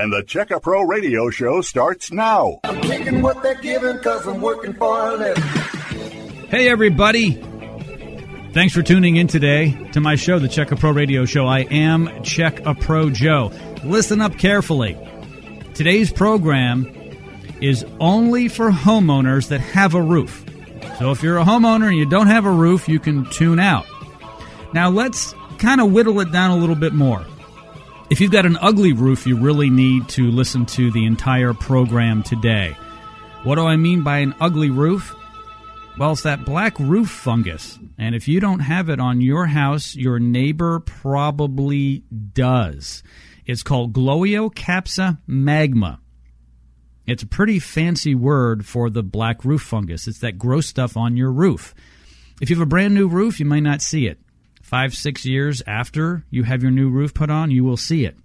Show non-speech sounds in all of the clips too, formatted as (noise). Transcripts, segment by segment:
And the Check a Pro radio show starts now. I'm taking what they're giving because I'm working for a living. Hey, everybody. Thanks for tuning in today to my show, the Check a Pro Radio Show. I am Check a Pro Joe. Listen up carefully. Today's program is only for homeowners that have a roof. So if you're a homeowner and you don't have a roof, you can tune out. Now let's kind of whittle it down a little bit more. If you've got an ugly roof, you really need to listen to the entire program today. What do I mean by an ugly roof? Well, it's that black roof fungus. And if you don't have it on your house, your neighbor probably does. It's called Gloeocapsa magma. It's a pretty fancy word for the black roof fungus. It's that gross stuff on your roof. If you have a brand new roof, you might not see it five, six years after you have your new roof put on, you will see it.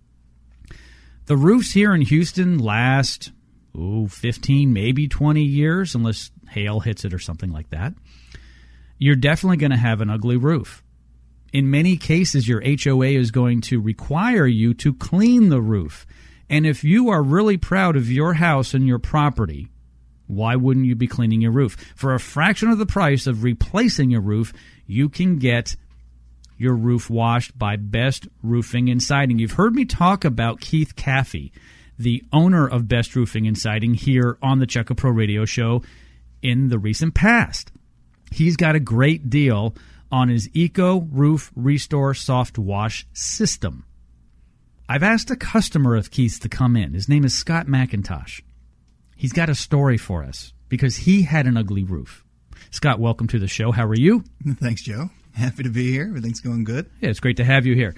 The roofs here in Houston last, ooh, 15, maybe 20 years, unless hail hits it or something like that. You're definitely going to have an ugly roof. In many cases, your HOA is going to require you to clean the roof. And if you are really proud of your house and your property, why wouldn't you be cleaning your roof? For a fraction of the price of replacing your roof, you can get your roof washed by Best Roofing and Siding. You've heard me talk about Keith Caffey, the owner of Best Roofing and Siding, here on the Check a Pro Radio Show in the recent past. He's got a great deal on his Eco Roof Restore Soft Wash system. I've asked a customer of Keith's to come in. His name is Scott McIntosh. He's got a story for us because he had an ugly roof. Scott, welcome to the show. How are you? (laughs) Thanks, Joe. (laughs) Happy to be here. Everything's going good. Yeah, it's great to have you here.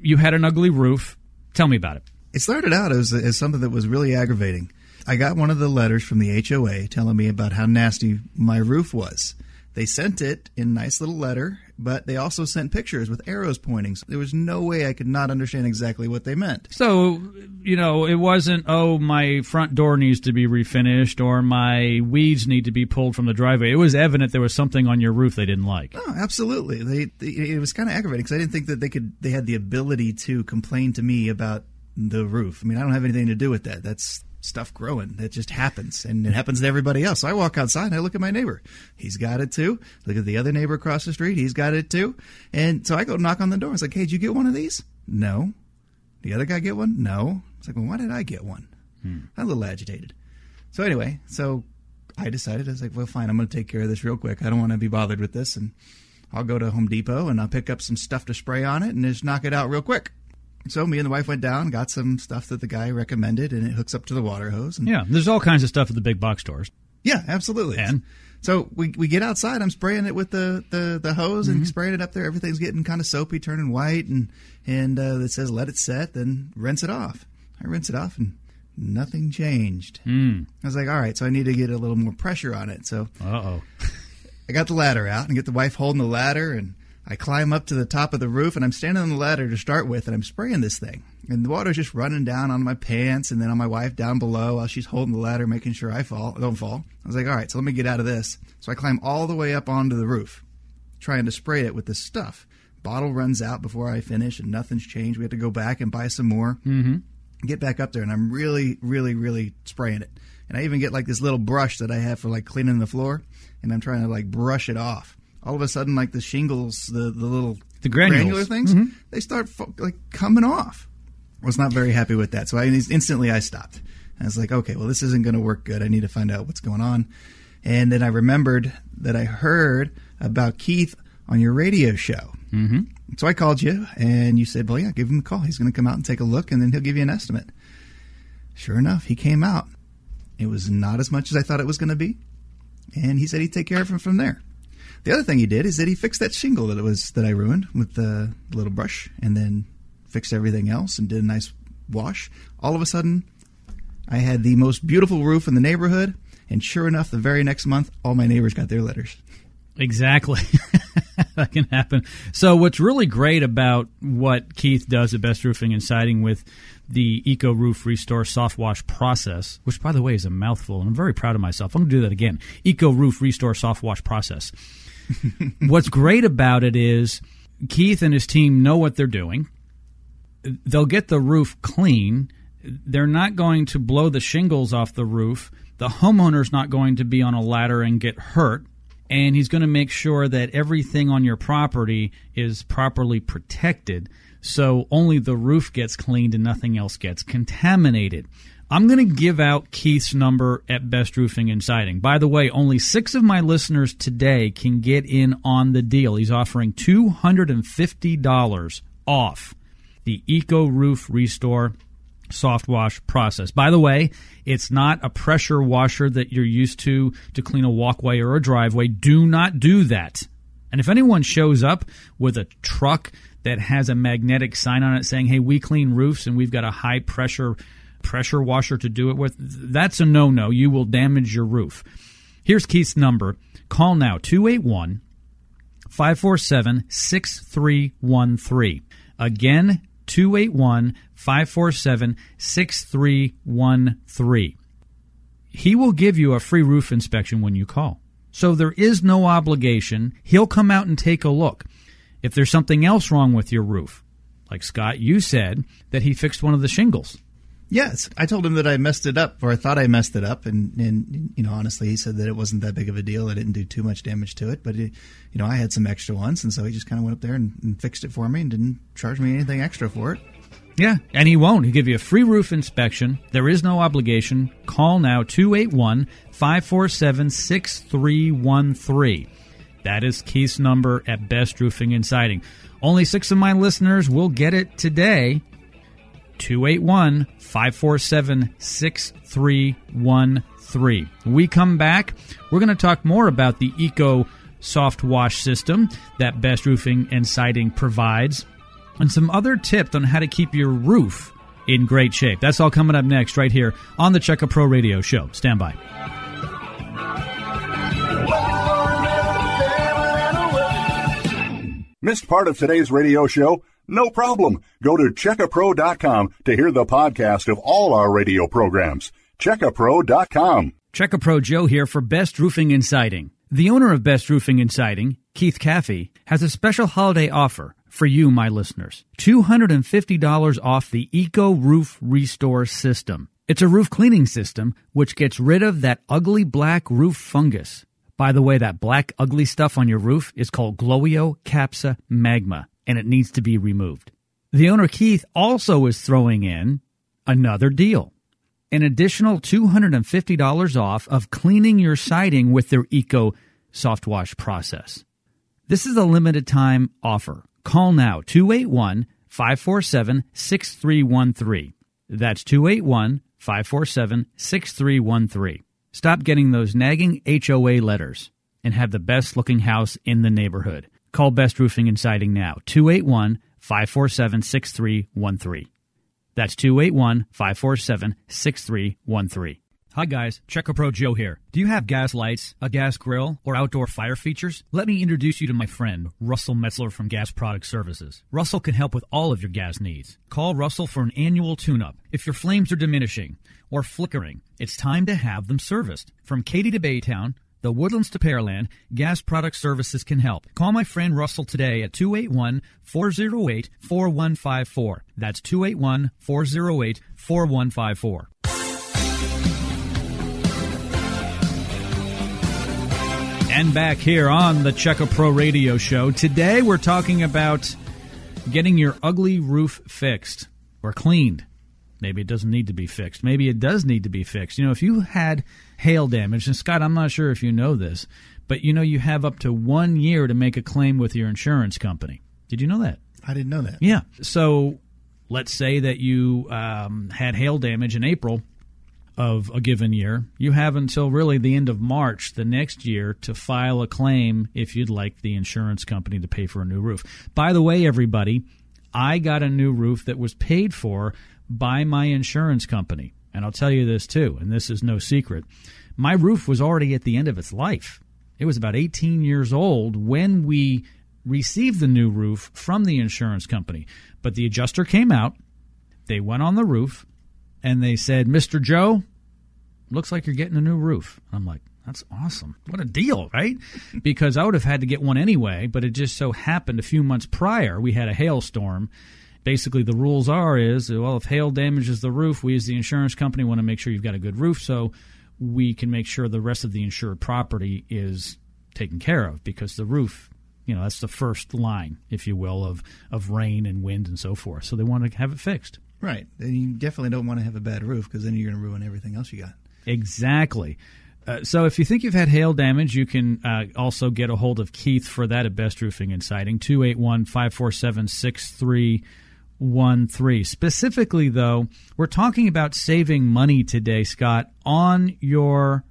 You had an ugly roof. Tell me about it. It started out as, as something that was really aggravating. I got one of the letters from the HOA telling me about how nasty my roof was. They sent it in a nice little letter, but they also sent pictures with arrows pointing. So there was no way I could not understand exactly what they meant. So, you know, it wasn't, oh, my front door needs to be refinished or my weeds need to be pulled from the driveway. It was evident there was something on your roof they didn't like. Oh, absolutely. They, they it was kind of aggravating because I didn't think that they could they had the ability to complain to me about the roof. I mean, I don't have anything to do with that. That's stuff growing. That just happens, and it happens to everybody else. So I walk outside and I look at my neighbor. He's got it too. Look at the other neighbor across the street. He's got it too. And so I go knock on the door. It's like, hey, did you get one of these? No. The other guy get one? No. It's like, well, why did I get one? Hmm. I'm a little agitated. So anyway, so I decided I was like, well, fine. I'm going to take care of this real quick. I don't want to be bothered with this, and I'll go to Home Depot and I'll pick up some stuff to spray on it and just knock it out real quick. So me and the wife went down, got some stuff that the guy recommended, and it hooks up to the water hose. And Yeah, there's all kinds of stuff at the big box stores. yeah, absolutely. And? so we we get outside. I'm spraying it with the the, the hose and spraying it up there. Everything's getting kind of soapy, turning white, and and uh, it says let it set, then rinse it off. I rinse it off, and nothing changed. Mm. I was like, all right, so I need to get a little more pressure on it. So Uh-oh. (laughs) I got the ladder out and get the wife holding the ladder and I climb up to the top of the roof and I'm standing on the ladder to start with and I'm spraying this thing. And the water's just running down on my pants and then on my wife down below while she's holding the ladder making sure I fall don't fall. I was like, all right, so let me get out of this. So I climb all the way up onto the roof, trying to spray it with this stuff. Bottle runs out before I finish and nothing's changed. We have to go back and buy some more. Mm-hmm. Get back up there and I'm really, really, really spraying it. And I even get like this little brush that I have for like cleaning the floor and I'm trying to like brush it off all of a sudden, like the shingles, the the little The granules. granular things, they start like coming off. I was not very happy with that, so I instantly I stopped. I was like, okay, well, this isn't going to work good. I need to find out what's going on. And then I remembered that I heard about Keith on your radio show. Mm-hmm. So I called you, and you said, well, yeah, give him a call. He's going to come out and take a look, and then he'll give you an estimate. Sure enough, he came out. It was not as much as I thought it was going to be, and he said he'd take care of him from there. The other thing he did is that he fixed that shingle that it was that I ruined with the little brush, and then fixed everything else and did a nice wash. All of a sudden, I had the most beautiful roof in the neighborhood, and sure enough, the very next month, all my neighbors got their letters. Exactly. (laughs) that can happen. So, what's really great about what Keith does at Best Roofing and Siding with the Eco Roof Restore Soft Wash process, which, by the way, is a mouthful, and I'm very proud of myself. I'm going to do that again. Eco Roof Restore Soft Wash process. (laughs) what's great about it is Keith and his team know what they're doing. They'll get the roof clean. they're not going to blow the shingles off the roof. The homeowner's not going to be on a ladder and get hurt. And he's going to make sure that everything on your property is properly protected so only the roof gets cleaned and nothing else gets contaminated. I'm going to give out Keith's number at Best Roofing and Siding. By the way, only six of my listeners today can get in on the deal. He's offering $250 off the Eco Roof Restore soft wash process. By the way, it's not a pressure washer that you're used to to clean a walkway or a driveway. Do not do that. And if anyone shows up with a truck that has a magnetic sign on it saying, "Hey, we clean roofs and we've got a high pressure pressure washer to do it with," that's a no-no. You will damage your roof. Here's Keith's number. Call now 281 547 6313. Again, 281 547 6313. He will give you a free roof inspection when you call. So there is no obligation. He'll come out and take a look. If there's something else wrong with your roof, like Scott, you said that he fixed one of the shingles. Yes, I told him that I messed it up, or I thought I messed it up, and, and you know, honestly, he said that it wasn't that big of a deal. I didn't do too much damage to it, but it, you know, I had some extra ones, and so he just kind of went up there and, and fixed it for me, and didn't charge me anything extra for it. Yeah, and he won't. He'll give you a free roof inspection. There is no obligation. Call now 281 547 6313. That is Keith's number at Best Roofing and Siding. Only six of my listeners will get it today. 281 547 6313. We come back, we're going to talk more about the Eco Soft Wash system that Best Roofing and Siding provides and some other tips on how to keep your roof in great shape. That's all coming up next, right here on the Check a Pro Radio Show. Stand by. Missed part of today's radio show? No problem. Go to checkapro.com to hear the podcast of all our radio programs. Checkapro.com. Checkapro Joe here for Best Roofing and Siding. The owner of Best Roofing and Siding, Keith Caffey, has a special holiday offer for you, my listeners. $250 off the Eco Roof Restore System. It's a roof cleaning system which gets rid of that ugly black roof fungus by the way, that black ugly stuff on your roof is called Gloeocapsa magma, and it needs to be removed. The owner Keith also is throwing in another deal. An additional $250 off of cleaning your siding with their Eco Soft Wash process. This is a limited time offer. Call now 281 547 6313. That's 281 547 6313. Stop getting those nagging HOA letters and have the best looking house in the neighborhood. Call Best Roofing and Siding now, 281 547 6313. That's 281 547 6313. Hi guys, Check a Pro Joe here. Do you have gas lights, a gas grill, or outdoor fire features? Let me introduce you to my friend, Russell Metzler from Gas Product Services. Russell can help with all of your gas needs. Call Russell for an annual tune-up. If your flames are diminishing or flickering, it's time to have them serviced. From Katy to Baytown, the Woodlands to Pearland, Gas Product Services can help. Call my friend Russell today at 281 408 4154. That's 281 408 4154. And back here on the Check a Pro Radio Show. Today we're talking about getting your ugly roof fixed or cleaned. Maybe it doesn't need to be fixed. Maybe it does need to be fixed. You know, if you had hail damage, and Scott, I'm not sure if you know this, but you know you have up to one year to make a claim with your insurance company. Did you know that? I didn't know that. Yeah. So let's say that you um, had hail damage in April of a given year. You have until really the end of March the next year to file a claim if you'd like the insurance company to pay for a new roof. By the way, everybody, I got a new roof that was paid for by my insurance company. And I'll tell you this too, and this is no secret. My roof was already at the end of its life. It was about 18 years old when we received the new roof from the insurance company. But the adjuster came out, they went on the roof, and they said, Mr. Joe, looks like you're getting a new roof. I'm like, that's awesome. What a deal, right? (laughs) because I would have had to get one anyway, but it just so happened a few months prior we had a hailstorm Basically, the rules are is well, if hail damages the roof, we as the insurance company want to make sure you've got a good roof, so we can make sure the rest of the insured property is taken care of because the roof you know that's the first line if you will of of rain and wind and so forth so they want to have it fixed Right. And you definitely don't want to have a bad roof because then you're going to ruin everything else you got. Exactly. Uh, so if you think you've had hail damage, you can uh, also get a hold of Keith for that at Best Roofing and Siding, 281 547 6313. Specifically, though, we're talking about saving money today, Scott, on your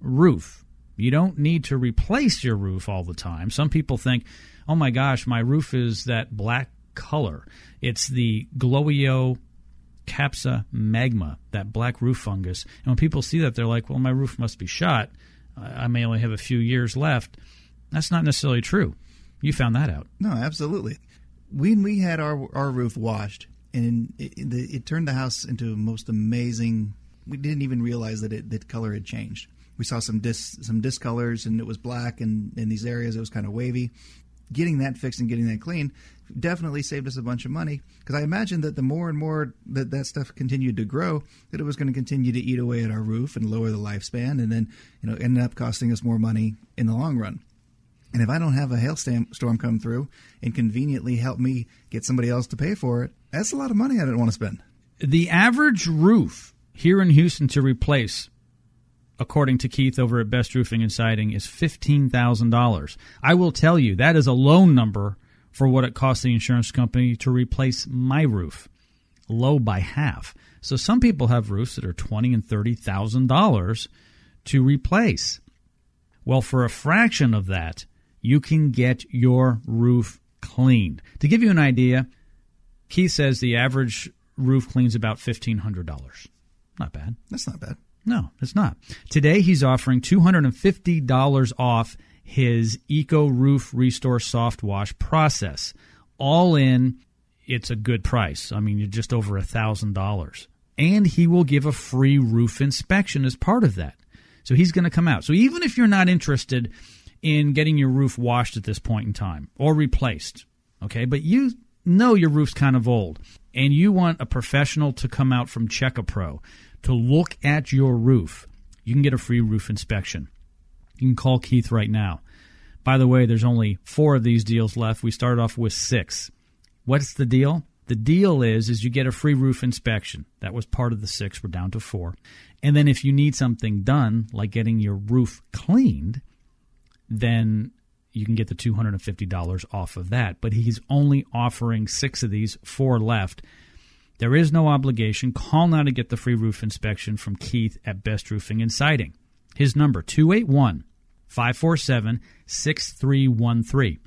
roof. You don't need to replace your roof all the time. Some people think, oh my gosh, my roof is that black color. It's the Glowio capsa magma, that black roof fungus. And when people see that, they're like, well, my roof must be shot. I may only have a few years left. That's not necessarily true. You found that out. No, absolutely. When we had our our roof washed, and it, it, it turned the house into a most amazing. We didn't even realize that it that color had changed. We saw some dis some discolors, and it was black, and in these areas it was kind of wavy. Getting that fixed and getting that clean definitely saved us a bunch of money because I imagined that the more and more that that stuff continued to grow, that it was going to continue to eat away at our roof and lower the lifespan, and then you know end up costing us more money in the long run. And if I don't have a hailstorm come through and conveniently help me get somebody else to pay for it, that's a lot of money I didn't want to spend. The average roof here in Houston to replace, according to Keith over at Best Roofing and Siding, is $15,000. I will tell you, that is a loan number for what it costs the insurance company to replace my roof, low by half. So some people have roofs that are twenty and thirty thousand dollars to replace. Well, for a fraction of that, you can get your roof cleaned. To give you an idea, Keith says the average roof cleans about fifteen hundred dollars. Not bad. That's not bad. No, it's not. Today he's offering two hundred and fifty dollars off his Eco Roof Restore Soft Wash process. All in, it's a good price. I mean, you're just over a thousand dollars, and he will give a free roof inspection as part of that. So he's going to come out. So even if you're not interested in getting your roof washed at this point in time or replaced, okay, but you know your roof's kind of old and you want a professional to come out from Check-A-Pro to look at your roof, you can get a free roof inspection. You can call Keith right now. By the way, there's only four of these deals left. We started off with six. What's the deal? The deal is is you get a free roof inspection. That was part of the six. We're down to four. And then if you need something done, like getting your roof cleaned, then you can get the $250 off of that. But he's only offering six of these, four left. There is no obligation. Call now to get the free roof inspection from Keith at Best Roofing and Siding. His number 281 547 6313.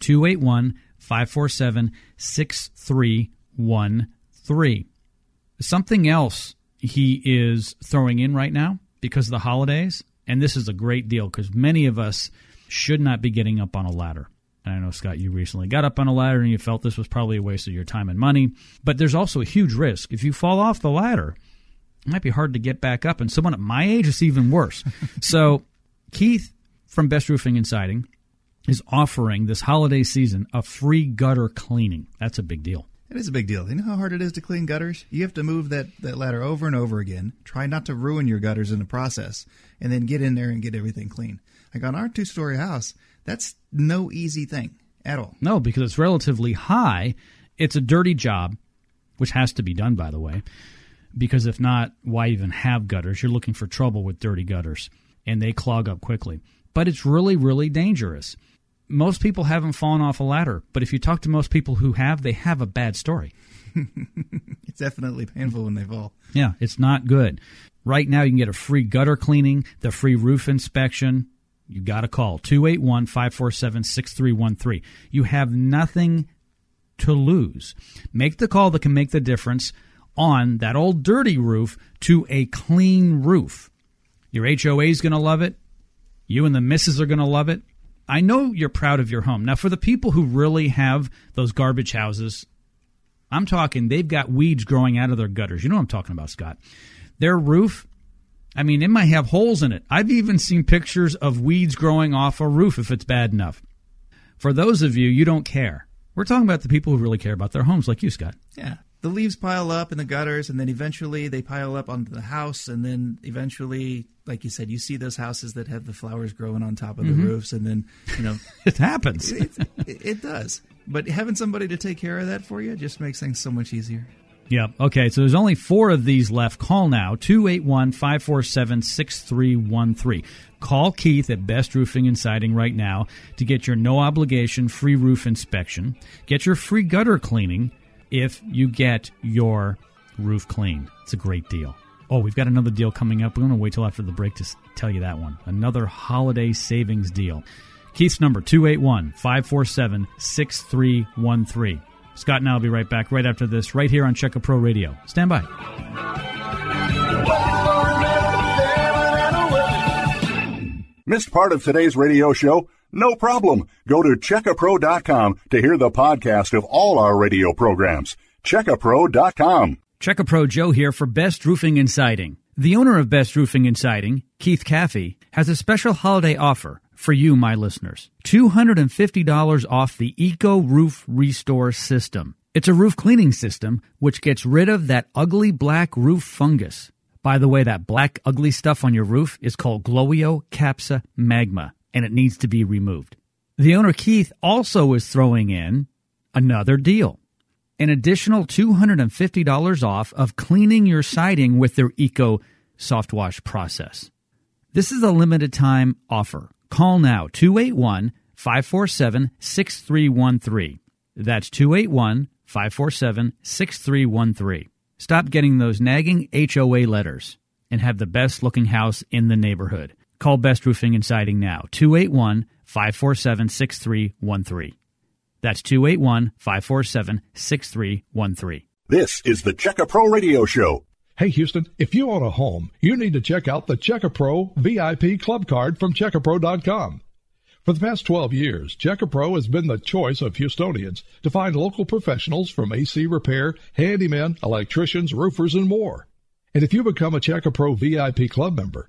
281 547 6313. Something else he is throwing in right now because of the holidays, and this is a great deal because many of us should not be getting up on a ladder. And I know, Scott, you recently got up on a ladder and you felt this was probably a waste of your time and money, but there's also a huge risk. If you fall off the ladder, it might be hard to get back up. And someone at my age, it's even worse. (laughs) so, Keith from Best Roofing and Siding is offering this holiday season a free gutter cleaning. That's a big deal. It is a big deal. You know how hard it is to clean gutters? You have to move that, that ladder over and over again. Try not to ruin your gutters in the process, and then get in there and get everything clean. Like on our two story house, that's no easy thing at all. No, because it's relatively high. It's a dirty job, which has to be done, by the way, because if not, why even have gutters? You're looking for trouble with dirty gutters, and they clog up quickly. But it's really, really dangerous most people haven't fallen off a ladder, but if you talk to most people who have, they have a bad story. (laughs) it's definitely painful when they fall. Yeah, it's not good. Right now, you can get a free gutter cleaning, the free roof inspection. You got to call 281 547 6313. You have nothing to lose. Make the call that can make the difference on that old dirty roof to a clean roof. Your HOA is going to love it. You and the missus are going to love it. I know you're proud of your home. Now, for the people who really have those garbage houses, I'm talking they've got weeds growing out of their gutters. You know what I'm talking about, Scott. Their roof, I mean, it might have holes in it. I've even seen pictures of weeds growing off a roof if it's bad enough. For those of you, you don't care. We're talking about the people who really care about their homes, like you, Scott. Yeah. The leaves pile up in the gutters, and then eventually they pile up onto the house, and then eventually, like you said, you see those houses that have the flowers growing on top of the mm-hmm. roofs, and then you know (laughs) It happens. it, it, it does. But having somebody to take care of that for you just makes things so much easier. Yep. Okay. So there's only four of these left. Call now 281 547 6313. Call Keith at Best Roofing and Siding right now to get your no obligation free roof inspection. Get your free gutter cleaning if you get your roof cleaned. It's a great deal. Oh, we've got another deal coming up. We're going to wait till after the break to tell you that one. Another holiday savings deal. Keith's number 281 547 6313. Scott and I will be right back right after this, right here on Check a Pro Radio. Stand by. Missed part of today's radio show? No problem. Go to checkapro.com to hear the podcast of all our radio programs. Checkapro.com. Checkapro Joe here for Best Roofing and Siding. The owner of Best Roofing and Siding, Keith Caffey, has a special holiday offer for you, my listeners. $250 off the Eco Roof Restore System. It's a roof cleaning system which gets rid of that ugly black roof fungus. By the way, that black ugly stuff on your roof is called Gloeocapsa magma, and it needs to be removed. The owner, Keith, also is throwing in another deal an additional $250 off of cleaning your siding with their Eco Soft Wash process. This is a limited time offer. Call now 281 547 6313. That's 281 547 6313. Stop getting those nagging HOA letters and have the best looking house in the neighborhood. Call Best Roofing and Siding now 281 547 6313. That's 281 547 6313. This is the Check a Pro Radio Show. Hey Houston, if you own a home, you need to check out the Check a Pro VIP Club Card from CheckaPro.com. For the past 12 years, Check a Pro has been the choice of Houstonians to find local professionals from AC repair, handymen, electricians, roofers, and more. And if you become a Check a Pro VIP Club member,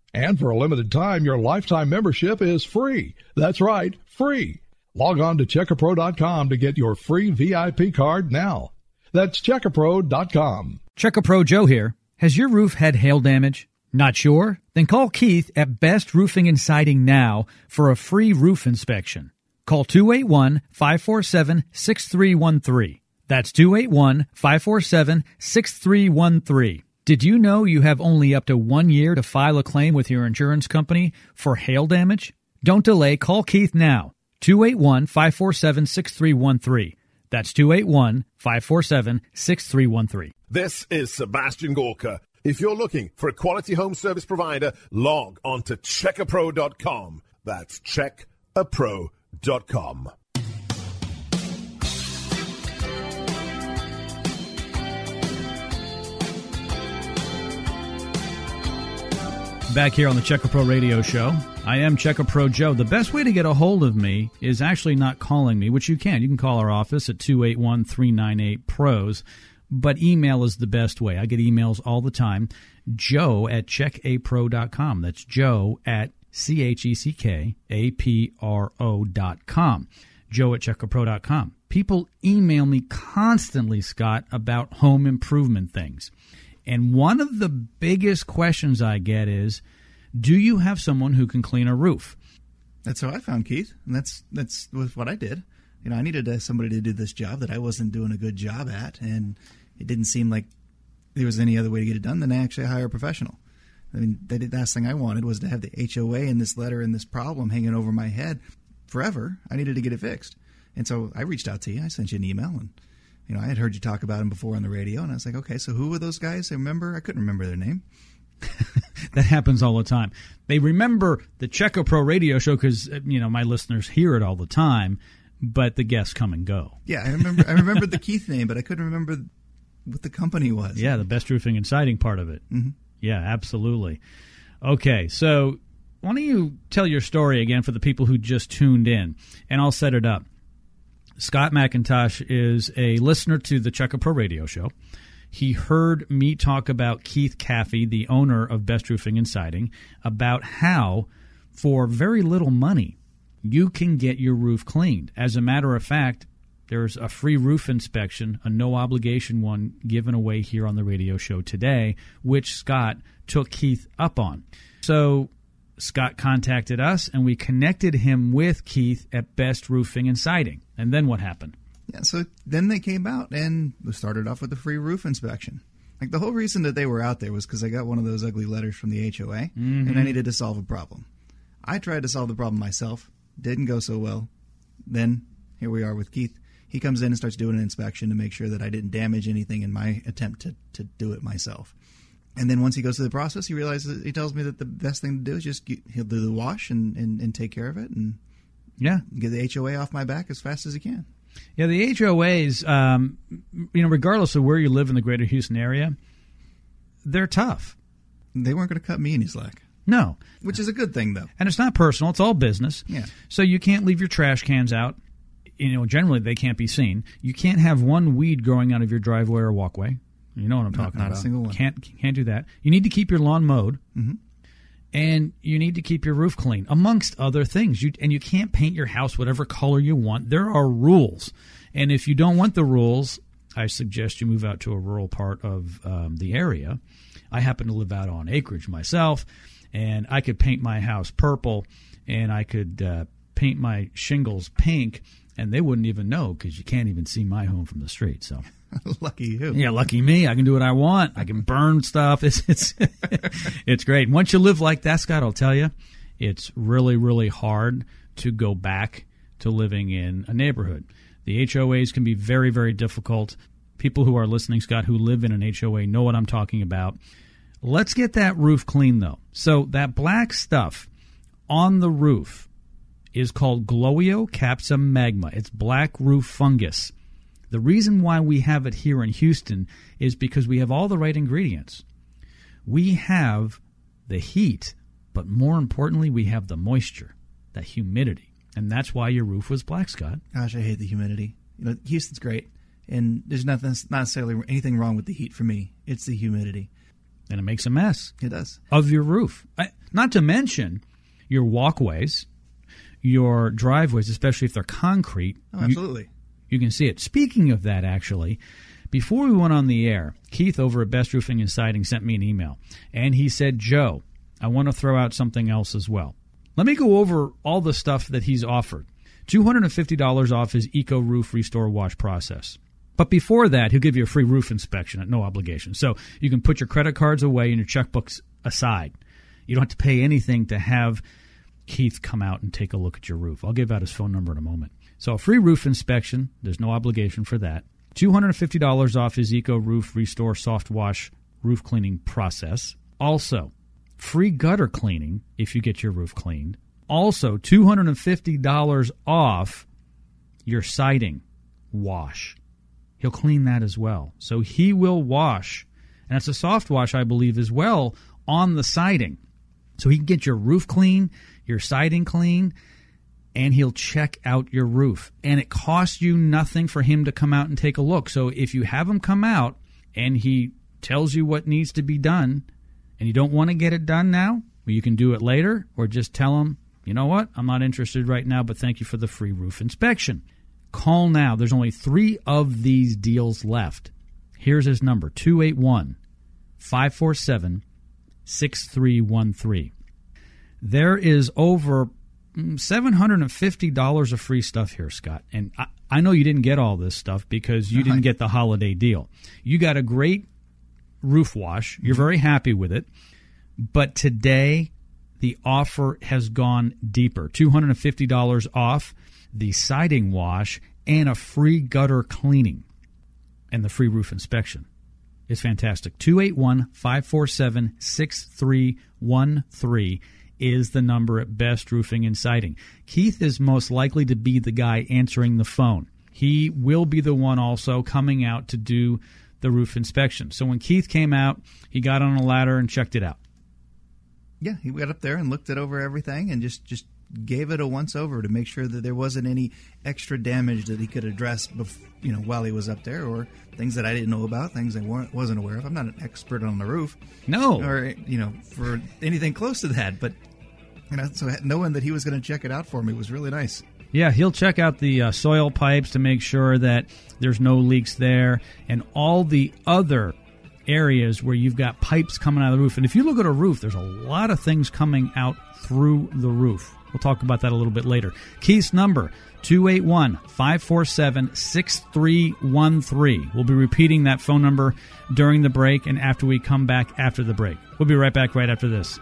And for a limited time, your lifetime membership is free. That's right, free. Log on to checkapro.com to get your free VIP card now. That's checkapro.com. Checkapro Joe here. Has your roof had hail damage? Not sure? Then call Keith at Best Roofing and Siding now for a free roof inspection. Call 281 547 6313. That's 281 547 6313. Did you know you have only up to one year to file a claim with your insurance company for hail damage? Don't delay. Call Keith now. 281 547 6313. That's 281 547 6313. This is Sebastian Gorka. If you're looking for a quality home service provider, log on to checkapro.com. That's checkapro.com. Back here on the Check a Pro Radio Show. I am Check a Pro Joe. The best way to get a hold of me is actually not calling me, which you can. You can call our office at 281 398 PROS, but email is the best way. I get emails all the time. Joe at checkapro.com. That's Joe at C H E C K A P R O dot com. Joe at checkapro.com. People email me constantly, Scott, about home improvement things. And one of the biggest questions I get is Do you have someone who can clean a roof? That's how I found Keith, and that's that's what I did. You know, I needed uh, somebody to do this job that I wasn't doing a good job at, and it didn't seem like there was any other way to get it done than actually hire a professional. I mean, the last thing I wanted was to have the HOA and this letter and this problem hanging over my head forever. I needed to get it fixed, and so I reached out to you. I sent you an email, and you know, I had heard you talk about them before on the radio, and I was like, okay, so who were those guys? I remember. I couldn't remember their name. (laughs) that happens all the time. They remember the Check a Pro radio show because, you know, my listeners hear it all the time, but the guests come and go. Yeah, I remember. I remembered the Keith name, but I couldn't remember what the company was. Yeah, the best roofing and siding part of it. Mm-hmm. Yeah, absolutely. Okay, so why don't you tell your story again for the people who just tuned in, and I'll set it up. Scott McIntosh is a listener to the Check Pro Radio Show. He heard me talk about Keith Caffey, the owner of Best Roofing and Siding, about how, for very little money, you can get your roof cleaned. As a matter of fact, there's a free roof inspection, a no obligation one given away here on the radio show today, which Scott took Keith up on. So Scott contacted us and we connected him with Keith at Best Roofing and Siding. And then what happened? Yeah, so then they came out and we started off with a free roof inspection. Like the whole reason that they were out there was because I got one of those ugly letters from the HOA mm-hmm. and I needed to solve a problem. I tried to solve the problem myself, didn't go so well. Then here we are with Keith. He comes in and starts doing an inspection to make sure that I didn't damage anything in my attempt to, to do it myself. And then once he goes through the process, he realizes he tells me that the best thing to do is just get, he'll do the wash and, and, and take care of it and Yeah. get the HOA off my back as fast as he can. Yeah, the HOAs, um, you know, regardless of where you live in the greater Houston area, they're tough. They weren't going to cut me any slack, No. which is a good thing though. And it's not personal, it's all business. Yeah. So you can't leave your trash cans out. You know, generally they can't be seen. You can't have one weed growing out of your driveway or walkway. You know what I'm talking not a about. single one. Can't can't do that. You need to keep your lawn mowed. Mm-hmm. And you need to keep your roof clean, amongst other things. You and you can't paint your house whatever color you want. There are rules, and if you don't want the rules, I suggest you move out to a rural part of um, the area. I happen to live out on acreage myself, and I could paint my house purple, and I could uh, paint my shingles pink, and they wouldn't even know because you can't even see my home from the street. So. (laughs) Lucky you. Yeah, lucky me. I can do what I want. I can burn stuff. (laughs) It's it's it's great. And once you live like that, Scott, I'll tell you, it's really really hard to go back to living in a neighborhood. The HOAs can be very very difficult. People who are listening, Scott, who live in an HOA know what I'm talking about. Let's get that roof clean though. So that black stuff on the roof is called Gloeocapsa magma. It's black roof fungus. The reason why we have it here in Houston is because we have all the right ingredients. We have the heat, but more importantly, we have the moisture, the humidity. And that's why your roof was black, Scott. Gosh, I hate the humidity. You know, Houston's great, and there's nothing, not necessarily anything wrong with the heat for me. It's the humidity. And it makes a mess It does. of your roof. I, not to mention your walkways, your driveways, especially if they're concrete. Oh, you- absolutely. You can see it. Speaking of that, actually, before we went on the air, Keith over at Best Roofing and Siding sent me an email, and he said, "Joe, I want to throw out something else as well. Let me go over all the stuff that he's offered. Two hundred and fifty dollars off his Eco Roof Restore Wash process." But before that, he'll give you a free roof inspection at no obligation. So you can put your credit cards away and your checkbooks aside. You don't have to pay anything to have Keith come out and take a look at your roof. I'll give out his phone number in a moment. So a free roof inspection, there's no obligation for that. $250 off his Eco Roof Restore Soft Wash roof cleaning process. Also, free gutter cleaning if you get your roof cleaned. Also, $250 off your siding wash. He'll clean that as well. So he will wash, and it's a soft wash, I believe, as well on the siding. So he can get your roof clean, your siding clean, and he'll check out your roof. And it costs you nothing for him to come out and take a look. So if you have him come out and he tells you what needs to be done and you don't want to get it done now, well, you can do it later or just tell him, you know what, I'm not interested right now, but thank you for the free roof inspection. Call now. There's only three of these deals left. Here's his number 281 547 6313. There is over mm, $750 of free stuff here, Scott. And I, I know you didn't get all this stuff because you didn't get the holiday deal. You got a great roof wash. You're very happy with it. But today, the offer has gone deeper $250 off the siding wash and a free gutter cleaning and the free roof inspection. It's fantastic. 281 547 6313 is the number at Best Roofing and Siding. Keith is most likely to be the guy answering the phone. He will be the one also coming out to do the roof inspection. So when Keith came out, he got on a ladder and checked it out. Yeah, he went up there and looked it over everything and just just gave it a once over to make sure that there wasn't any extra damage that he could address, bef- you know, while he was up there, or things that I didn't know about, things I weren't, wasn't aware of. I'm not an expert on the roof, No. or you know, for anything close to that. But so knowing that he was going to check it out for me was really nice. Yeah, he'll check out the uh, soil pipes to make sure that there's no leaks there and all the other areas where you've got pipes coming out of the roof. And if you look at a roof, there's a lot of things coming out through the roof. We'll talk about that a little bit later. Keith's number 281 547 6313. We'll be repeating that phone number during the break and after we come back after the break. We'll be right back right after this.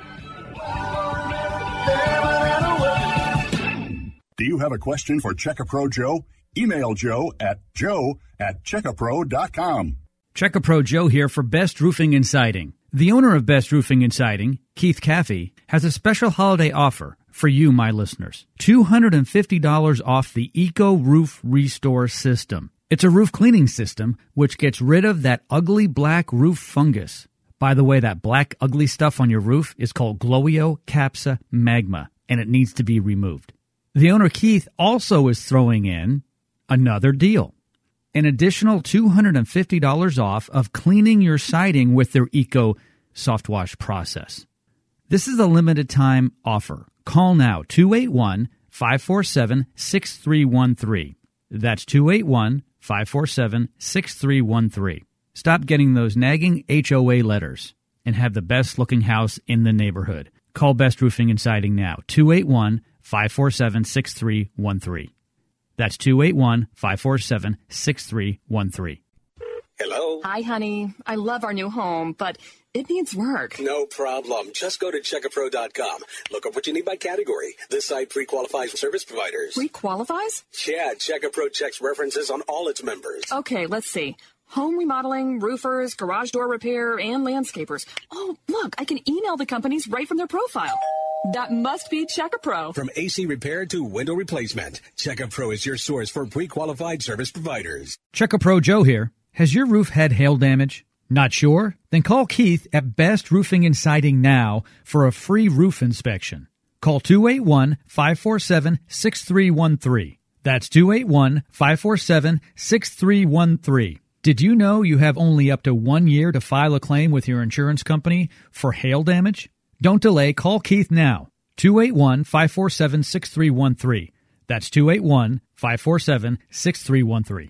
Do you have a question for Checkapro Joe? Email Joe at joe at checkapro.com. Check a Pro Joe here for Best Roofing and Siding. The owner of Best Roofing and Siding, Keith Caffey, has a special holiday offer for you, my listeners. $250 off the Eco Roof Restore System. It's a roof cleaning system which gets rid of that ugly black roof fungus. By the way, that black ugly stuff on your roof is called Glowio capsa magma, and it needs to be removed. The owner Keith also is throwing in another deal an additional $250 off of cleaning your siding with their Eco Soft Wash process. This is a limited time offer. Call now 281 547 6313. That's 281 547 6313. Stop getting those nagging HOA letters and have the best looking house in the neighborhood. Call Best Roofing and Siding now 281 547 6313. That's 281 547 6313. Hello? Hi, honey. I love our new home, but it needs work. No problem. Just go to checkapro.com. Look up what you need by category. This site pre-qualifies service providers. Pre qualifies? yeah, Checkapro checks references on all its members. Okay, let's see. Home remodeling, roofers, garage door repair, and landscapers. Oh, look, I can email the companies right from their profile. That must be Check a Pro. From AC repair to window replacement, Check a Pro is your source for pre-qualified service providers. Check a Pro Joe here. Has your roof had hail damage? Not sure? Then call Keith at Best Roofing and Siding now for a free roof inspection. Call 281 547 6313. That's 281 547 6313. Did you know you have only up to one year to file a claim with your insurance company for hail damage? Don't delay. Call Keith now. 281 547 6313. That's 281 547 6313.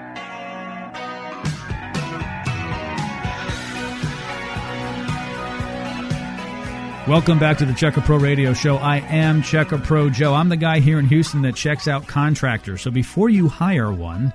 Welcome back to the Check a Pro Radio Show. I am Check a Pro Joe. I'm the guy here in Houston that checks out contractors. So before you hire one,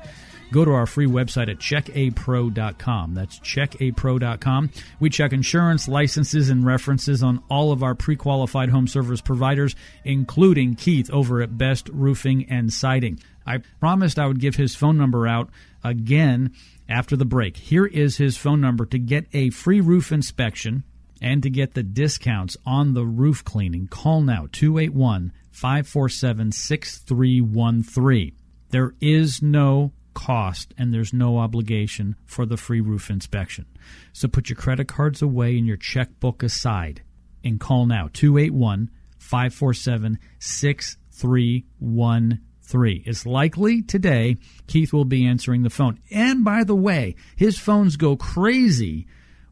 go to our free website at checkapro.com. That's checkapro.com. We check insurance, licenses, and references on all of our pre qualified home service providers, including Keith over at Best Roofing and Siding. I promised I would give his phone number out again after the break. Here is his phone number to get a free roof inspection and to get the discounts on the roof cleaning, call now 281 547 6313. There is no cost and there's no obligation for the free roof inspection. So put your credit cards away and your checkbook aside and call now 281 547 6313. It's likely today Keith will be answering the phone. And by the way, his phones go crazy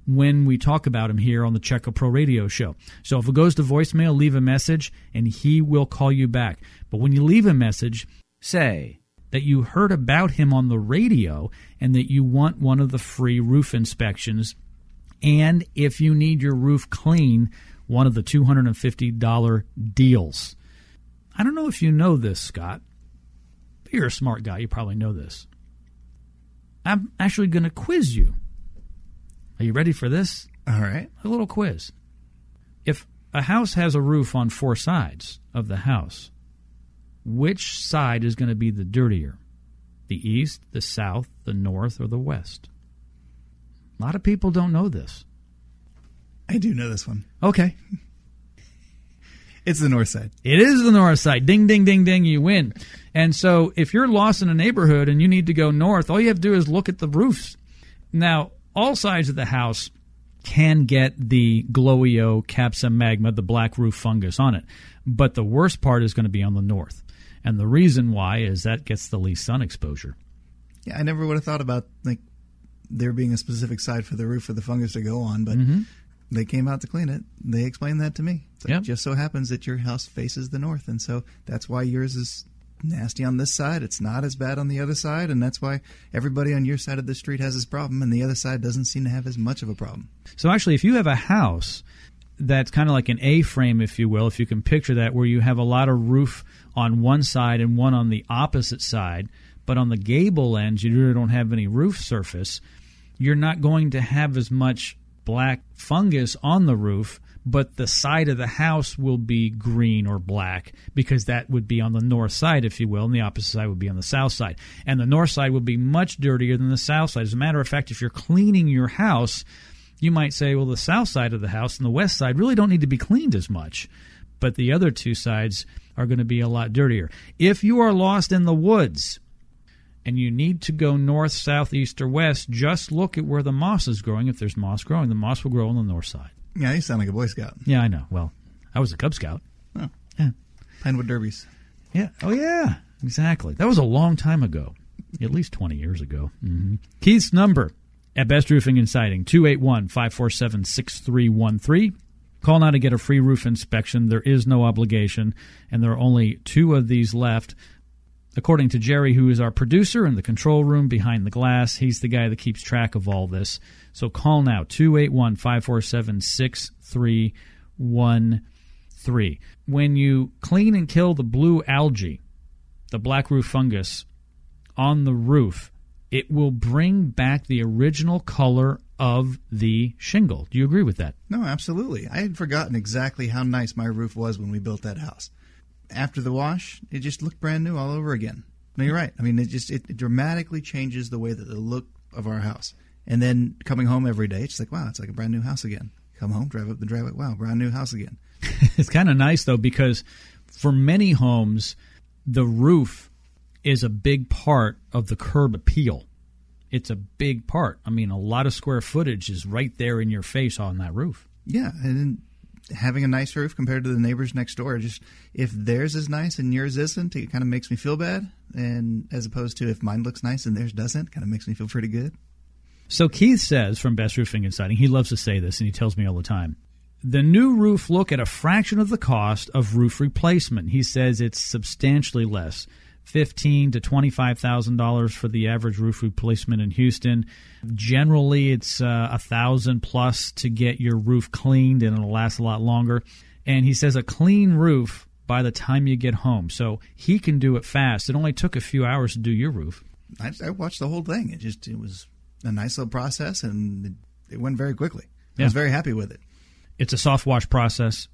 when we talk about him here on the Check a Pro Radio Show. So if it goes to voicemail, leave a message and he will call you back. But when you leave a message, say that you heard about him on the radio and that you want one of the free roof inspections. And if you need your roof clean, one of the $250 deals. I don't know if you know this, Scott. But you're a smart guy. You probably know this. I'm actually going to quiz you. Are you ready for this? All right. A little quiz. If a house has a roof on four sides of the house, which side is going to be the dirtier? The east, the south, the north, or the west? A lot of people don't know this. I do know this one. Okay. (laughs) It's the north side. It is the north side. Ding, ding, ding, ding, you win. And so if you're lost in a neighborhood and you need to go north, all you have to do is look at the roofs. Now, all sides of the house can get the Gloeocapsa magma, the black roof fungus on it. But the worst part is going to be on the north. And the reason why is that gets the least sun exposure. Yeah, I never would have thought about like there being a specific side for the roof for the fungus to go on, but Mm-hmm. they came out to clean it. They explained that to me. Like, Yep. just so happens that your house faces the north, and so that's why yours is nasty on this side. It's not as bad on the other side, and that's why everybody on your side of the street has this problem, and the other side doesn't seem to have as much of a problem. So actually, if you have a house that's kind of like an A frame, if you will, if you can picture that, where you have a lot of roof on one side and one on the opposite side, but on the gable ends you really don't have any roof surface, you're not going to have as much black fungus on the roof. But the side of the house will be green or black because that would be on the north side, if you will, and the opposite side would be on the south side. And the north side would be much dirtier than the south side. As a matter of fact, if you're cleaning your house, you might say, well, the south side of the house and the west side really don't need to be cleaned as much, but the other two sides are going to be a lot dirtier. If you are lost in the woods and you need to go north, south, east, or west, just look at where the moss is growing. If there's moss growing, the moss will grow on the north side. Yeah, you sound like a Boy Scout. Yeah, I know. Well, I was a Cub Scout. Oh. Yeah. Pinewood Derbies. Yeah. Oh, yeah. Exactly. That was a long time ago, at least 20 years ago. hmm Keith's number at Best Roofing and Siding, 281 547 6313. Call now to get a free roof inspection. There is no obligation, and there are only two of these left. According to Jerry, who is our producer in the control room behind the glass, he's the guy that keeps track of all this. So call now, 281 547 6313. When you clean and kill the blue algae, the black roof fungus, on the roof, it will bring back the original color of the shingle. Do you agree with that? No, absolutely. I had forgotten exactly how nice my roof was when we built that house. After the wash, it just looked brand new all over again. No, you're right. I mean, it just it dramatically changes the way that the look of our house. And then coming home every day, it's like, wow, it's like a brand new house again. Come home, drive up the driveway, wow, brand new house again. (laughs) it's kind of nice though because for many homes, the roof is a big part of the curb appeal. It's a big part. I mean, a lot of square footage is right there in your face on that roof. Yeah, and having a nice roof compared to the neighbors next door, just if theirs is nice and yours isn't, it kind of makes me feel bad. And as opposed to if mine looks nice and theirs doesn't, kind of makes me feel pretty good. So Keith says from Best Roofing and Siding, he loves to say this, and he tells me all the time. The new roof look at a fraction of the cost of roof replacement. He says it's substantially less, fifteen to twenty five thousand dollars for the average roof replacement in Houston. Generally, it's uh, a thousand plus to get your roof cleaned, and it'll last a lot longer. And he says a clean roof by the time you get home, so he can do it fast. It only took a few hours to do your roof. I, I watched the whole thing. It just it was a nice little process, and it, it went very quickly. I Yeah. was very happy with it. It's a soft wash process.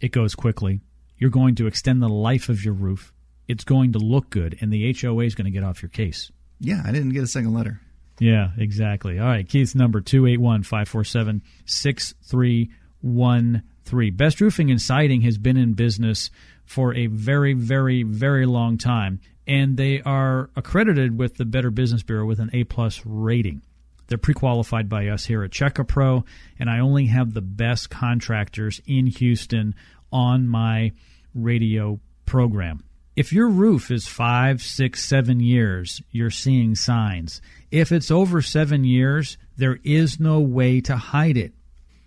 It goes quickly. You're going to extend the life of your roof. It's going to look good, and the HOA is going to get off your case. Yeah, I didn't get a second letter. Yeah, exactly. All right, Keith's number 281 547 6313. Best Roofing and Siding has been in business for a very, very, very long time, and they are accredited with the Better Business Bureau with an A plus rating. They're pre-qualified by us here at Check a Pro, and I only have the best contractors in Houston on my radio program. If your roof is five, six, seven years, you're seeing signs. If it's over seven years, there is no way to hide it.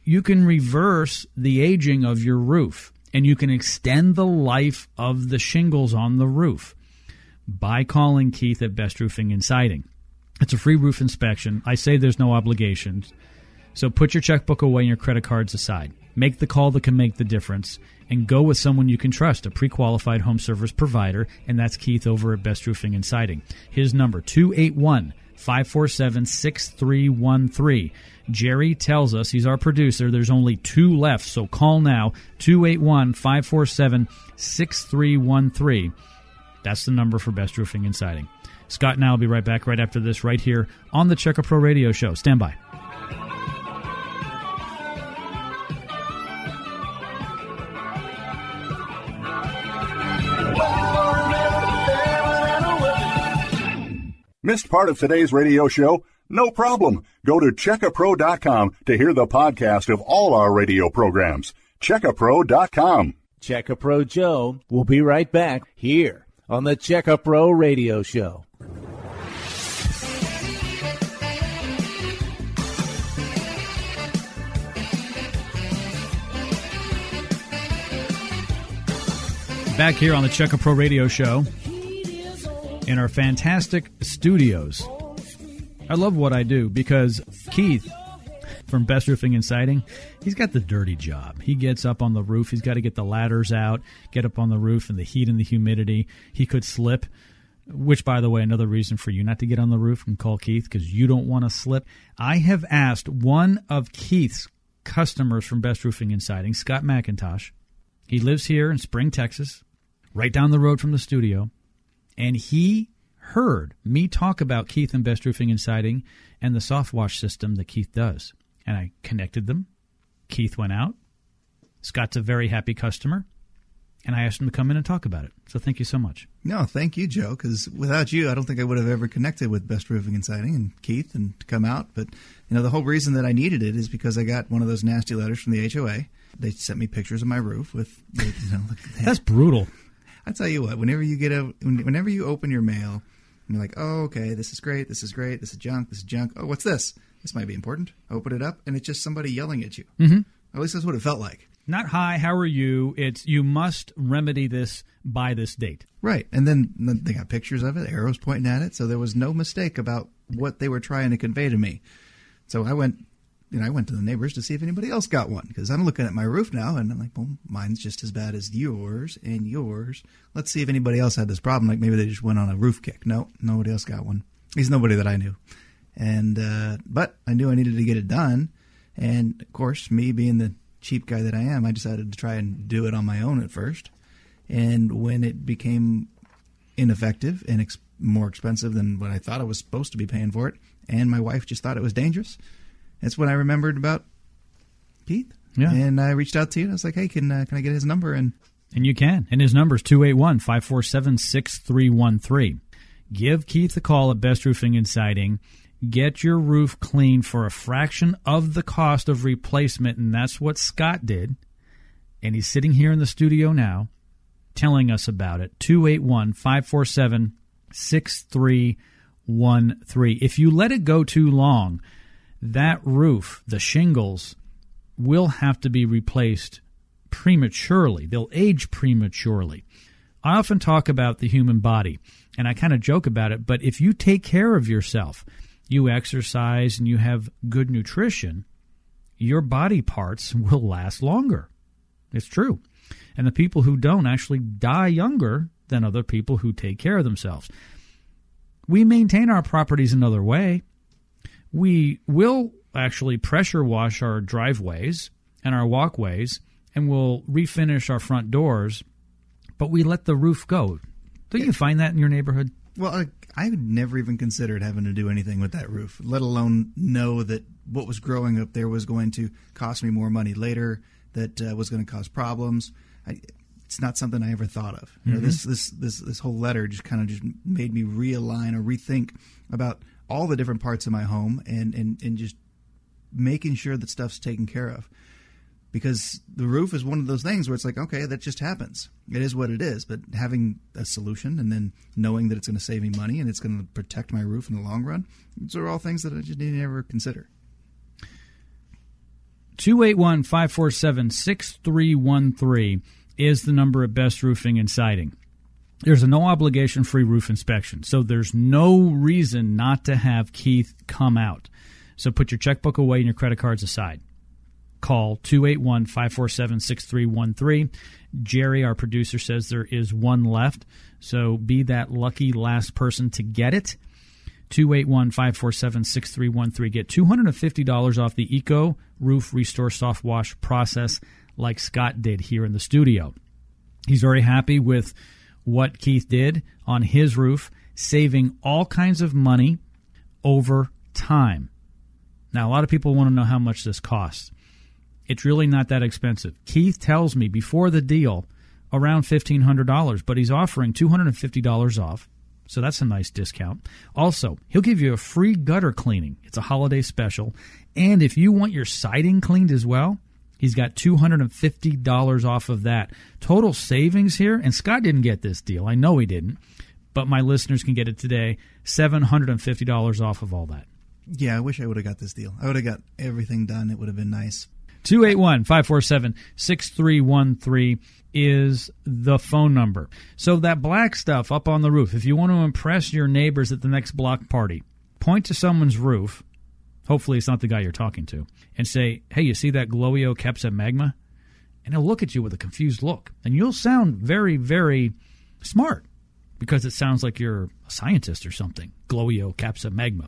You can reverse the aging of your roof and you can extend the life of the shingles on the roof by calling Keith at Best Roofing and Siding. It's a free roof inspection. I say there's no obligations. So put your checkbook away and your credit cards aside. Make the call that can make the difference and go with someone you can trust, a pre qualified home service provider, and that's Keith over at Best Roofing and Siding. His number 281 547 6313. Jerry tells us, he's our producer, there's only two left, so call now 281 547 6313. That's the number for Best Roofing and Siding. Scott and I will be right back right after this, right here on the Check a Pro Radio Show. Stand by. Missed part of today's radio show? No problem. Go to checkapro.com to hear the podcast of all our radio programs. Checkapro.com. Checkapro Joe will be right back here on the Checkapro Radio Show. Back here on the Checkapro Radio Show in our fantastic studios. I love what I do because Keith from Best Roofing and Siding, he's got the dirty job. He gets up on the roof. He's got to get the ladders out, get up on the roof, and the heat and the humidity. He could slip, which, by the way, another reason for you not to get on the roof and call Keith because you don't want to slip. I have asked one of Keith's customers from Best Roofing and Siding, Scott McIntosh. He lives here in Spring, Texas, right down the road from the studio, and he heard me talk about Keith and Best Roofing and Siding and the soft wash system that Keith does. And I connected them. Keith went out. Scott's a very happy customer. And I asked him to come in and talk about it. So thank you so much. No, thank you, Joe, because without you, I don't think I would have ever connected with Best Roofing and Siding and Keith and to come out. But, you know, the whole reason that I needed it is because I got one of those nasty letters from the HOA. They sent me pictures of my roof with, you know, That's brutal. I tell you what, whenever you get a, whenever you open your mail, and you're like, oh, okay, this is great, this is great, this is junk, this is junk. Oh, what's this? This might be important. Open it up, and it's just somebody yelling at you. Mm-hmm. At least that's what it felt like. Not hi, how are you? It's you must remedy this by this date. Right, and then they got pictures of it, arrows pointing at it, so there was no mistake about what they were trying to convey to me. So I went you know, I went to the neighbors to see if anybody else got one because I'm looking at my roof now and I'm like, well, mine's just as bad as yours and yours. Let's see if anybody else had this problem. Like maybe they just went on a roof kick. No, nobody else got one. Least nobody that I knew. And uh, but I knew I needed to get it done, and of course, me being the cheap guy that I am, I decided to try and do it on my own at first. And when it became ineffective and ex- more expensive than what I thought I was supposed to be paying for it, and my wife just thought it was dangerous that's when I remembered about Keith. Yeah. And I reached out to you. And I was like, hey, can uh, can I get his number? And and you can. And his number is 281 547 6313. Give Keith a call at Best Roofing and Siding. Get your roof clean for a fraction of the cost of replacement. And that's what Scott did. And he's sitting here in the studio now telling us about it. 281 547 6313. If you let it go too long, that roof, the shingles, will have to be replaced prematurely. They'll age prematurely. I often talk about the human body, and I kind of joke about it, but if you take care of yourself, you exercise, and you have good nutrition, your body parts will last longer. It's true. And the people who don't actually die younger than other people who take care of themselves. We maintain our properties another way we will actually pressure wash our driveways and our walkways and we'll refinish our front doors, but we let the roof go. Don't you find that in your neighborhood? Well, I, I never even considered having to do anything with that roof, let alone know that what was growing up there was going to cost me more money later, that uh, was going to cause problems. I, it's not something I ever thought of. You know, mm-hmm. this this this this whole letter just kind of just made me realign or rethink about all the different parts of my home and, and, and just making sure that stuff's taken care of. Because the roof is one of those things where it's like, okay, that just happens. It is what it is. But having a solution and then knowing that it's going to save me money and it's going to protect my roof in the long run, these are all things that I just didn't ever consider. 281 547 6313 is the number of Best Roofing and Siding. There's a no obligation free roof inspection. So there's no reason not to have Keith come out. So put your checkbook away and your credit cards aside. call 281 547 6313. Jerry, our producer, says there is one left. So be that lucky last person to get it. 281 547 6313. Get $250 off the Eco Roof Restore Soft Wash process like Scott did here in the studio. He's very happy with what Keith did on his roof, saving all kinds of money over time. Now, a lot of people want to know how much this costs. It's really not that expensive. Keith tells me before the deal around $1,500, but he's offering $250 off. So that's a nice discount. Also, he'll give you a free gutter cleaning. It's a holiday special. And if you want your siding cleaned as well, he's got $250 off of that. Total savings here, and Scott didn't get this deal. I know he didn't, but my listeners can get it today $750 off of all that. Yeah, I wish I would have got this deal. I would have got everything done. It would have been nice. 281 547 6313 is the phone number. So, that black stuff up on the roof, if you want to impress your neighbors at the next block party, point to someone's roof. Hopefully, it's not the guy you're talking to, and say, Hey, you see that Gloeocapsa magma? And he'll look at you with a confused look. And you'll sound very, very smart because it sounds like you're a scientist or something. Gloeocapsa magma.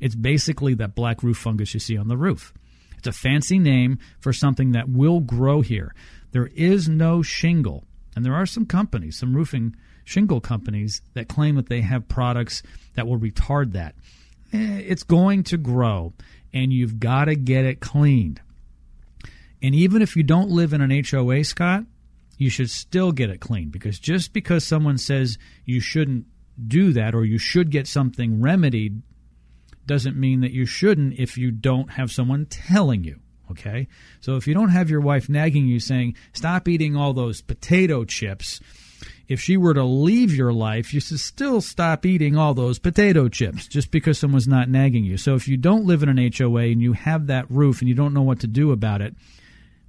It's basically that black roof fungus you see on the roof. It's a fancy name for something that will grow here. There is no shingle, and there are some companies, some roofing shingle companies, that claim that they have products that will retard that. Eh, it's going to grow, and you've got to get it cleaned. And even if you don't live in an HOA, Scott, you should still get it cleaned because just because someone says you shouldn't do that or you should get something remedied doesn't mean that you shouldn't if you don't have someone telling you. Okay? So if you don't have your wife nagging you saying, stop eating all those potato chips, if she were to leave your life, you should still stop eating all those potato chips just because someone's not nagging you. So if you don't live in an HOA and you have that roof and you don't know what to do about it,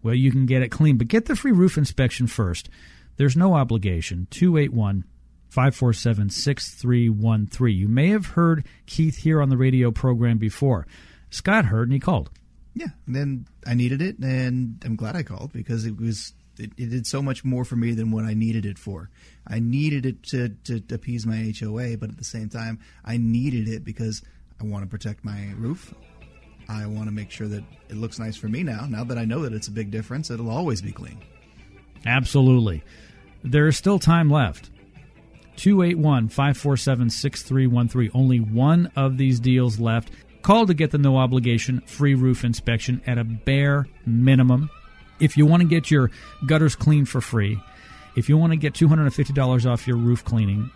well, you can get it clean. But get the free roof inspection first. There's no obligation. 281 547 6313. You may have heard Keith here on the radio program before. Scott heard and he called. Yeah, and then I needed it, and I'm glad I called because it was it, it, did so much more for me than what I needed it for. I needed it to, to appease my HOA, but at the same time, I needed it because I want to protect my roof. I want to make sure that it looks nice for me now. Now that I know that it's a big difference, it'll always be clean. Absolutely. There is still time left. 281 547 6313. Only one of these deals left. Call to get the no obligation free roof inspection at a bare minimum. If you want to get your gutters cleaned for free, if you want to get $250 off your roof cleaning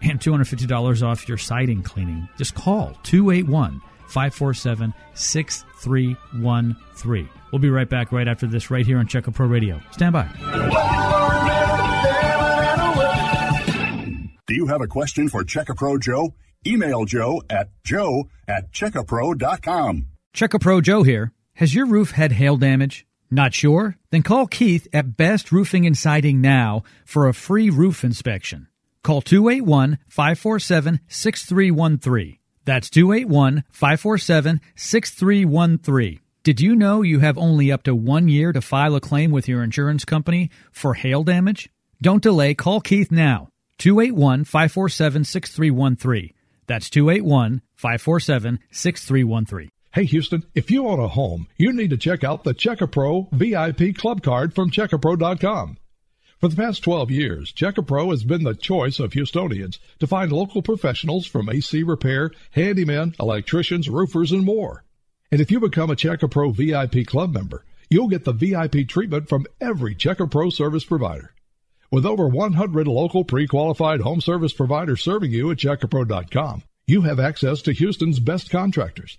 and $250 off your siding cleaning, just call 281 547 6313. We'll be right back right after this, right here on Check Pro Radio. Stand by. Do you have a question for Checkapro Joe? Email Joe at joe at checkapro.com. Checkapro Joe here. Has your roof had hail damage? Not sure? Then call Keith at Best Roofing and Siding now for a free roof inspection. Call 281 547 6313. That's 281 547 6313. Did you know you have only up to one year to file a claim with your insurance company for hail damage? Don't delay. Call Keith now. 281 547 6313. That's 281 547 6313. Hey Houston, if you own a home, you need to check out the Checkapro VIP Club Card from Checkapro.com. For the past 12 years, Checkapro has been the choice of Houstonians to find local professionals from AC repair, handymen, electricians, roofers, and more. And if you become a Checkapro VIP Club member, you'll get the VIP treatment from every Checkapro service provider. With over 100 local pre-qualified home service providers serving you at checkapro.com, you have access to Houston's best contractors,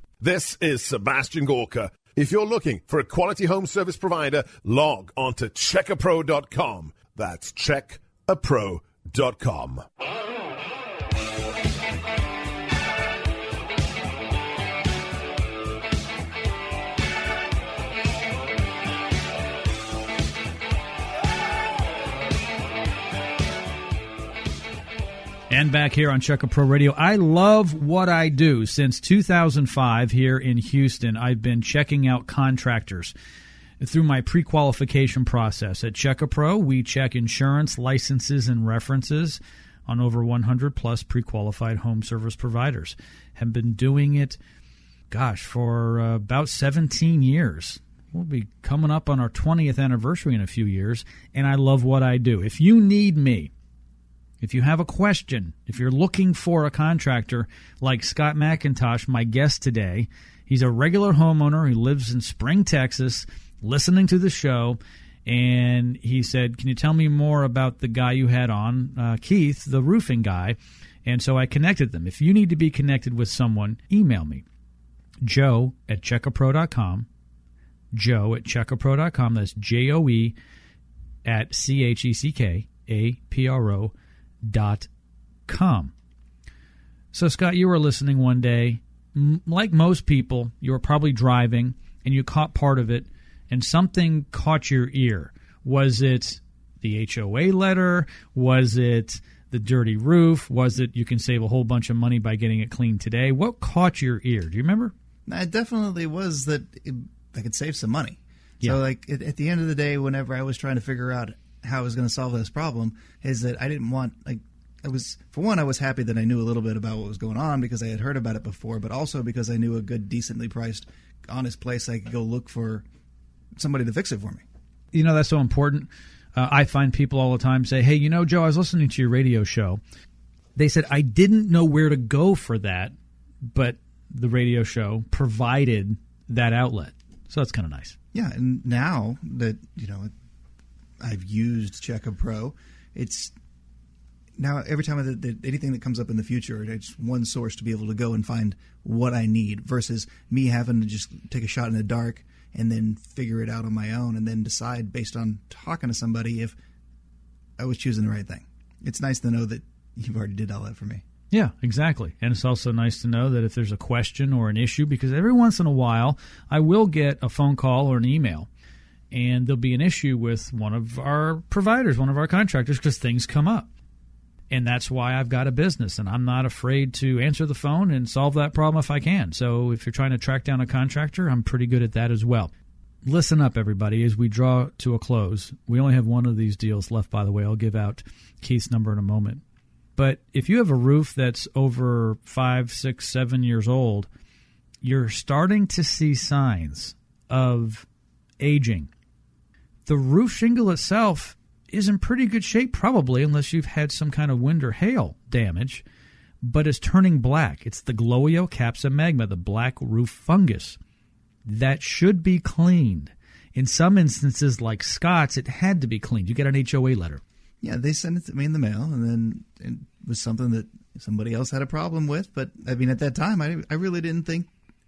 This is Sebastian Gorka. If you're looking for a quality home service provider, log on to checkapro.com. That's checkapro.com. And back here on Check Pro Radio, I love what I do. Since 2005 here in Houston, I've been checking out contractors through my pre-qualification process. At Check-A-Pro, we check insurance, licenses, and references on over 100 plus pre-qualified home service providers. Have been doing it, gosh, for uh, about 17 years. We'll be coming up on our 20th anniversary in a few years, and I love what I do. If you need me, if you have a question, if you're looking for a contractor like Scott McIntosh, my guest today, he's a regular homeowner. He lives in Spring, Texas, listening to the show. And he said, Can you tell me more about the guy you had on, uh, Keith, the roofing guy? And so I connected them. If you need to be connected with someone, email me. Joe at checkapro.com. Joe at checkapro.com. That's J O E at C H E C K A P R O com. So, Scott, you were listening one day. Like most people, you were probably driving and you caught part of it, and something caught your ear. Was it the HOA letter? Was it the dirty roof? Was it you can save a whole bunch of money by getting it cleaned today? What caught your ear? Do you remember? It definitely was that it, I could save some money. Yeah. So, like at, at the end of the day, whenever I was trying to figure out how I was going to solve this problem, is that I didn't want like I was for one I was happy that I knew a little bit about what was going on because I had heard about it before, but also because I knew a good, decently priced, honest place I could go look for somebody to fix it for me. You know, that's so important. Uh, I find people all the time say, Hey, you know, Joe, I was listening to your radio show. They said, I didn't know where to go for that, but the radio show provided that outlet. So that's kind of nice. Yeah, and now that you know I've used Check a Pro, it's now every time that, that anything that comes up in the future, it's one source to be able to go and find what I need versus me having to just take a shot in the dark and then figure it out on my own and then decide based on talking to somebody if I was choosing the right thing. It's nice to know that you've already did all that for me. Yeah, exactly. And it's also nice to know that if there's a question or an issue, because every once in a while I will get a phone call or an email and there'll be an issue with one of our providers, one of our contractors, because things come up. And that's why I've got a business, and I'm not afraid to answer the phone and solve that problem if I can. So if you're trying to track down a contractor, I'm pretty good at that as well. Listen up, everybody, as we draw to a close. We only have one of these deals left, by the way. I'll give out Keith's number in a moment. But if you have a roof that's over five, six, seven years old, you're starting to see signs of aging. The roof shingle itself is in pretty good shape, probably, unless you've had some kind of wind or hail damage, but it's turning black. It's the Gloeocapsa magma, the black roof fungus. That should be cleaned. In some instances, like Scott's, it had to be cleaned. You get an HOA letter. Yeah, they sent it to me in the mail, and then it was something that somebody else had a problem with. But I mean, at that time, I, I really didn't think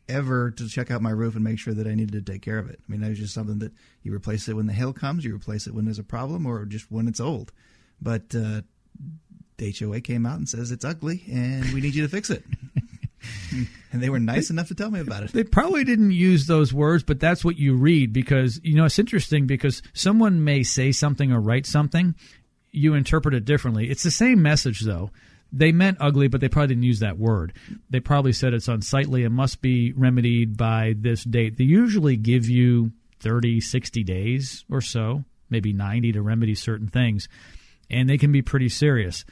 ever to check out my roof and make sure that I needed to take care of it. I mean, that was just something that you replace it when the hail comes, you replace it when there's a problem, or just when it's old. But uh, the HOA came out and says it's ugly and we need you to fix it. (laughs) and they were nice enough to tell me about it. They probably didn't use those words, but that's what you read because, you know, it's interesting because someone may say something or write something, you interpret it differently. It's the same message, though. They meant ugly, but they probably didn't use that word. They probably said it's unsightly and must be remedied by this date. They usually give you 30, 60 days or so, maybe 90 to remedy certain things, and they can be pretty serious.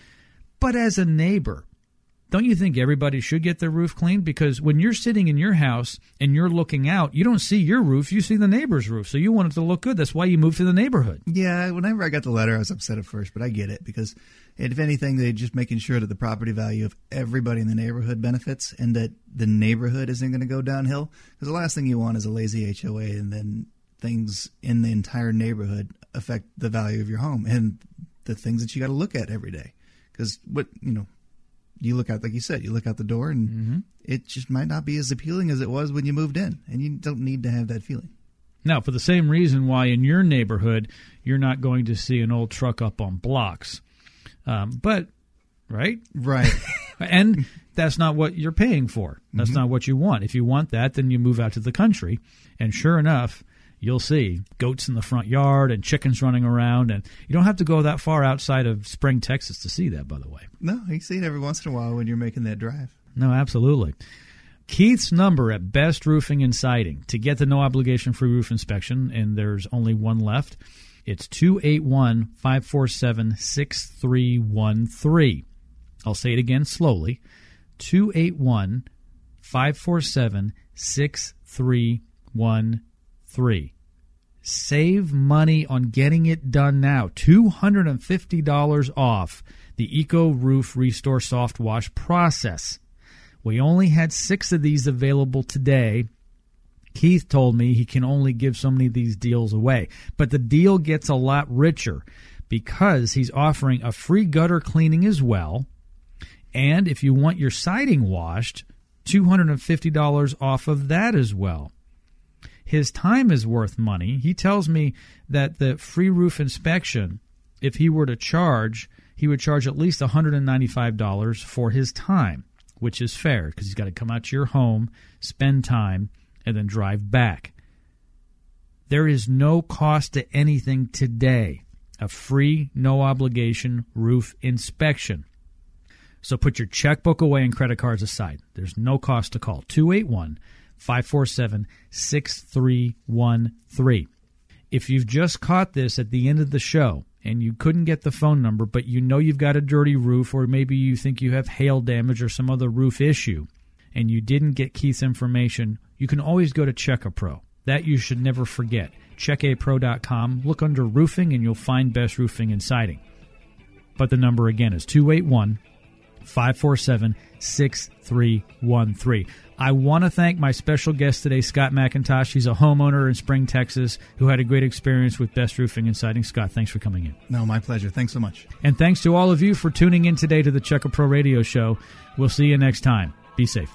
But as a neighbor, don't you think everybody should get their roof cleaned? Because when you're sitting in your house and you're looking out, you don't see your roof, you see the neighbor's roof. So you want it to look good. That's why you moved to the neighborhood. Yeah, whenever I got the letter, I was upset at first, but I get it because if anything, they're just making sure that the property value of everybody in the neighborhood benefits and that the neighborhood isn't going to go downhill. Because the last thing you want is a lazy HOA and then things in the entire neighborhood affect the value of your home and the things that you got to look at every day. Because what, you know, you look out, like you said, you look out the door, and Mm-hmm. it just might not be as appealing as it was when you moved in, and you don't need to have that feeling. Now, for the same reason why in your neighborhood you're not going to see an old truck up on blocks, um, but right, Right. (laughs) and that's not what you're paying for. That's not what you want. If you want that, then you move out to the country, and sure enough, you'll see goats in the front yard and chickens running around, and you don't have to go that far outside of Spring, Texas, to see that. By the way. no, you see it every once in a while when you're making that drive. No, absolutely. Keith's number at Best Roofing and Siding to get the no obligation free roof inspection, and there's only one left. It's 281 547 6313. I'll say it again slowly 281 547 6313. Save money on getting it done now. $250 off the Eco Roof Restore Soft Wash process. We only had six of these available today. Keith told me he can only give so many of these deals away. But the deal gets a lot richer because he's offering a free gutter cleaning as well. And if you want your siding washed, $250 off of that as well. His time is worth money. He tells me that the free roof inspection, if he were to charge, he would charge at least $195 for his time, which is fair because he's got to come out to your home, spend time, and then drive back. There is no cost to anything today. A free, no obligation roof inspection. So put your checkbook away and credit cards aside. There's no cost to call. 281 547 6313. If you've just caught this at the end of the show and you couldn't get the phone number, but you know you've got a dirty roof, or maybe you think you have hail damage or some other roof issue, and you didn't get Keith's information, you can always go to Check a Pro. That you should never forget. CheckAPro.com. Look under roofing and you'll find best roofing and siding. But the number again is 281 547 6313. I want to thank my special guest today, Scott McIntosh. He's a homeowner in Spring, Texas, who had a great experience with Best Roofing and Siding. Scott, thanks for coming in. No, my pleasure. Thanks so much. And thanks to all of you for tuning in today to the Check a Pro Radio Show. We'll see you next time. Be safe.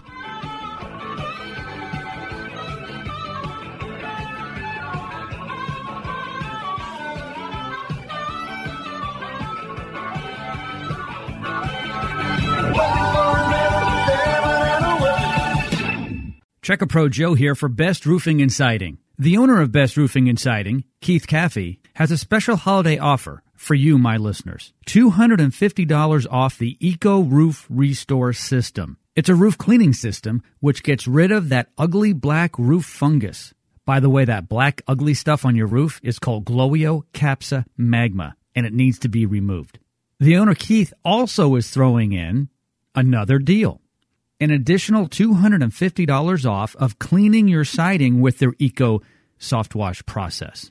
Check a Pro Joe here for Best Roofing and Siding. The owner of Best Roofing and Siding, Keith Caffey, has a special holiday offer for you, my listeners. $250 off the Eco Roof Restore System. It's a roof cleaning system which gets rid of that ugly black roof fungus. By the way, that black ugly stuff on your roof is called Glowio Capsa Magma, and it needs to be removed. The owner, Keith, also is throwing in another deal an additional $250 off of cleaning your siding with their Eco Soft Wash process.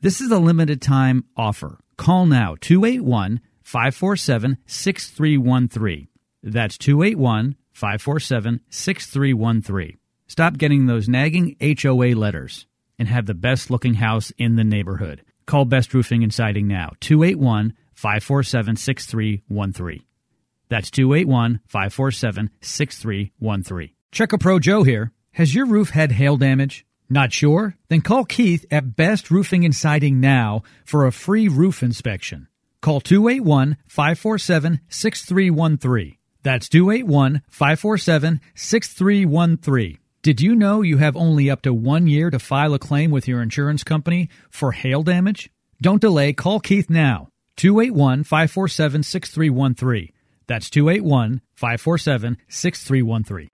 This is a limited time offer. Call now 281 547 6313. That's 281 547 6313. Stop getting those nagging HOA letters and have the best looking house in the neighborhood. Call Best Roofing and Siding now 281 547 6313. That's 281 547 6313. Check a Pro Joe here. Has your roof had hail damage? Not sure? Then call Keith at Best Roofing and Siding now for a free roof inspection. Call 281 547 6313. That's 281 547 6313. Did you know you have only up to one year to file a claim with your insurance company for hail damage? Don't delay. Call Keith now. 281 547 6313. That's 281 547 6313.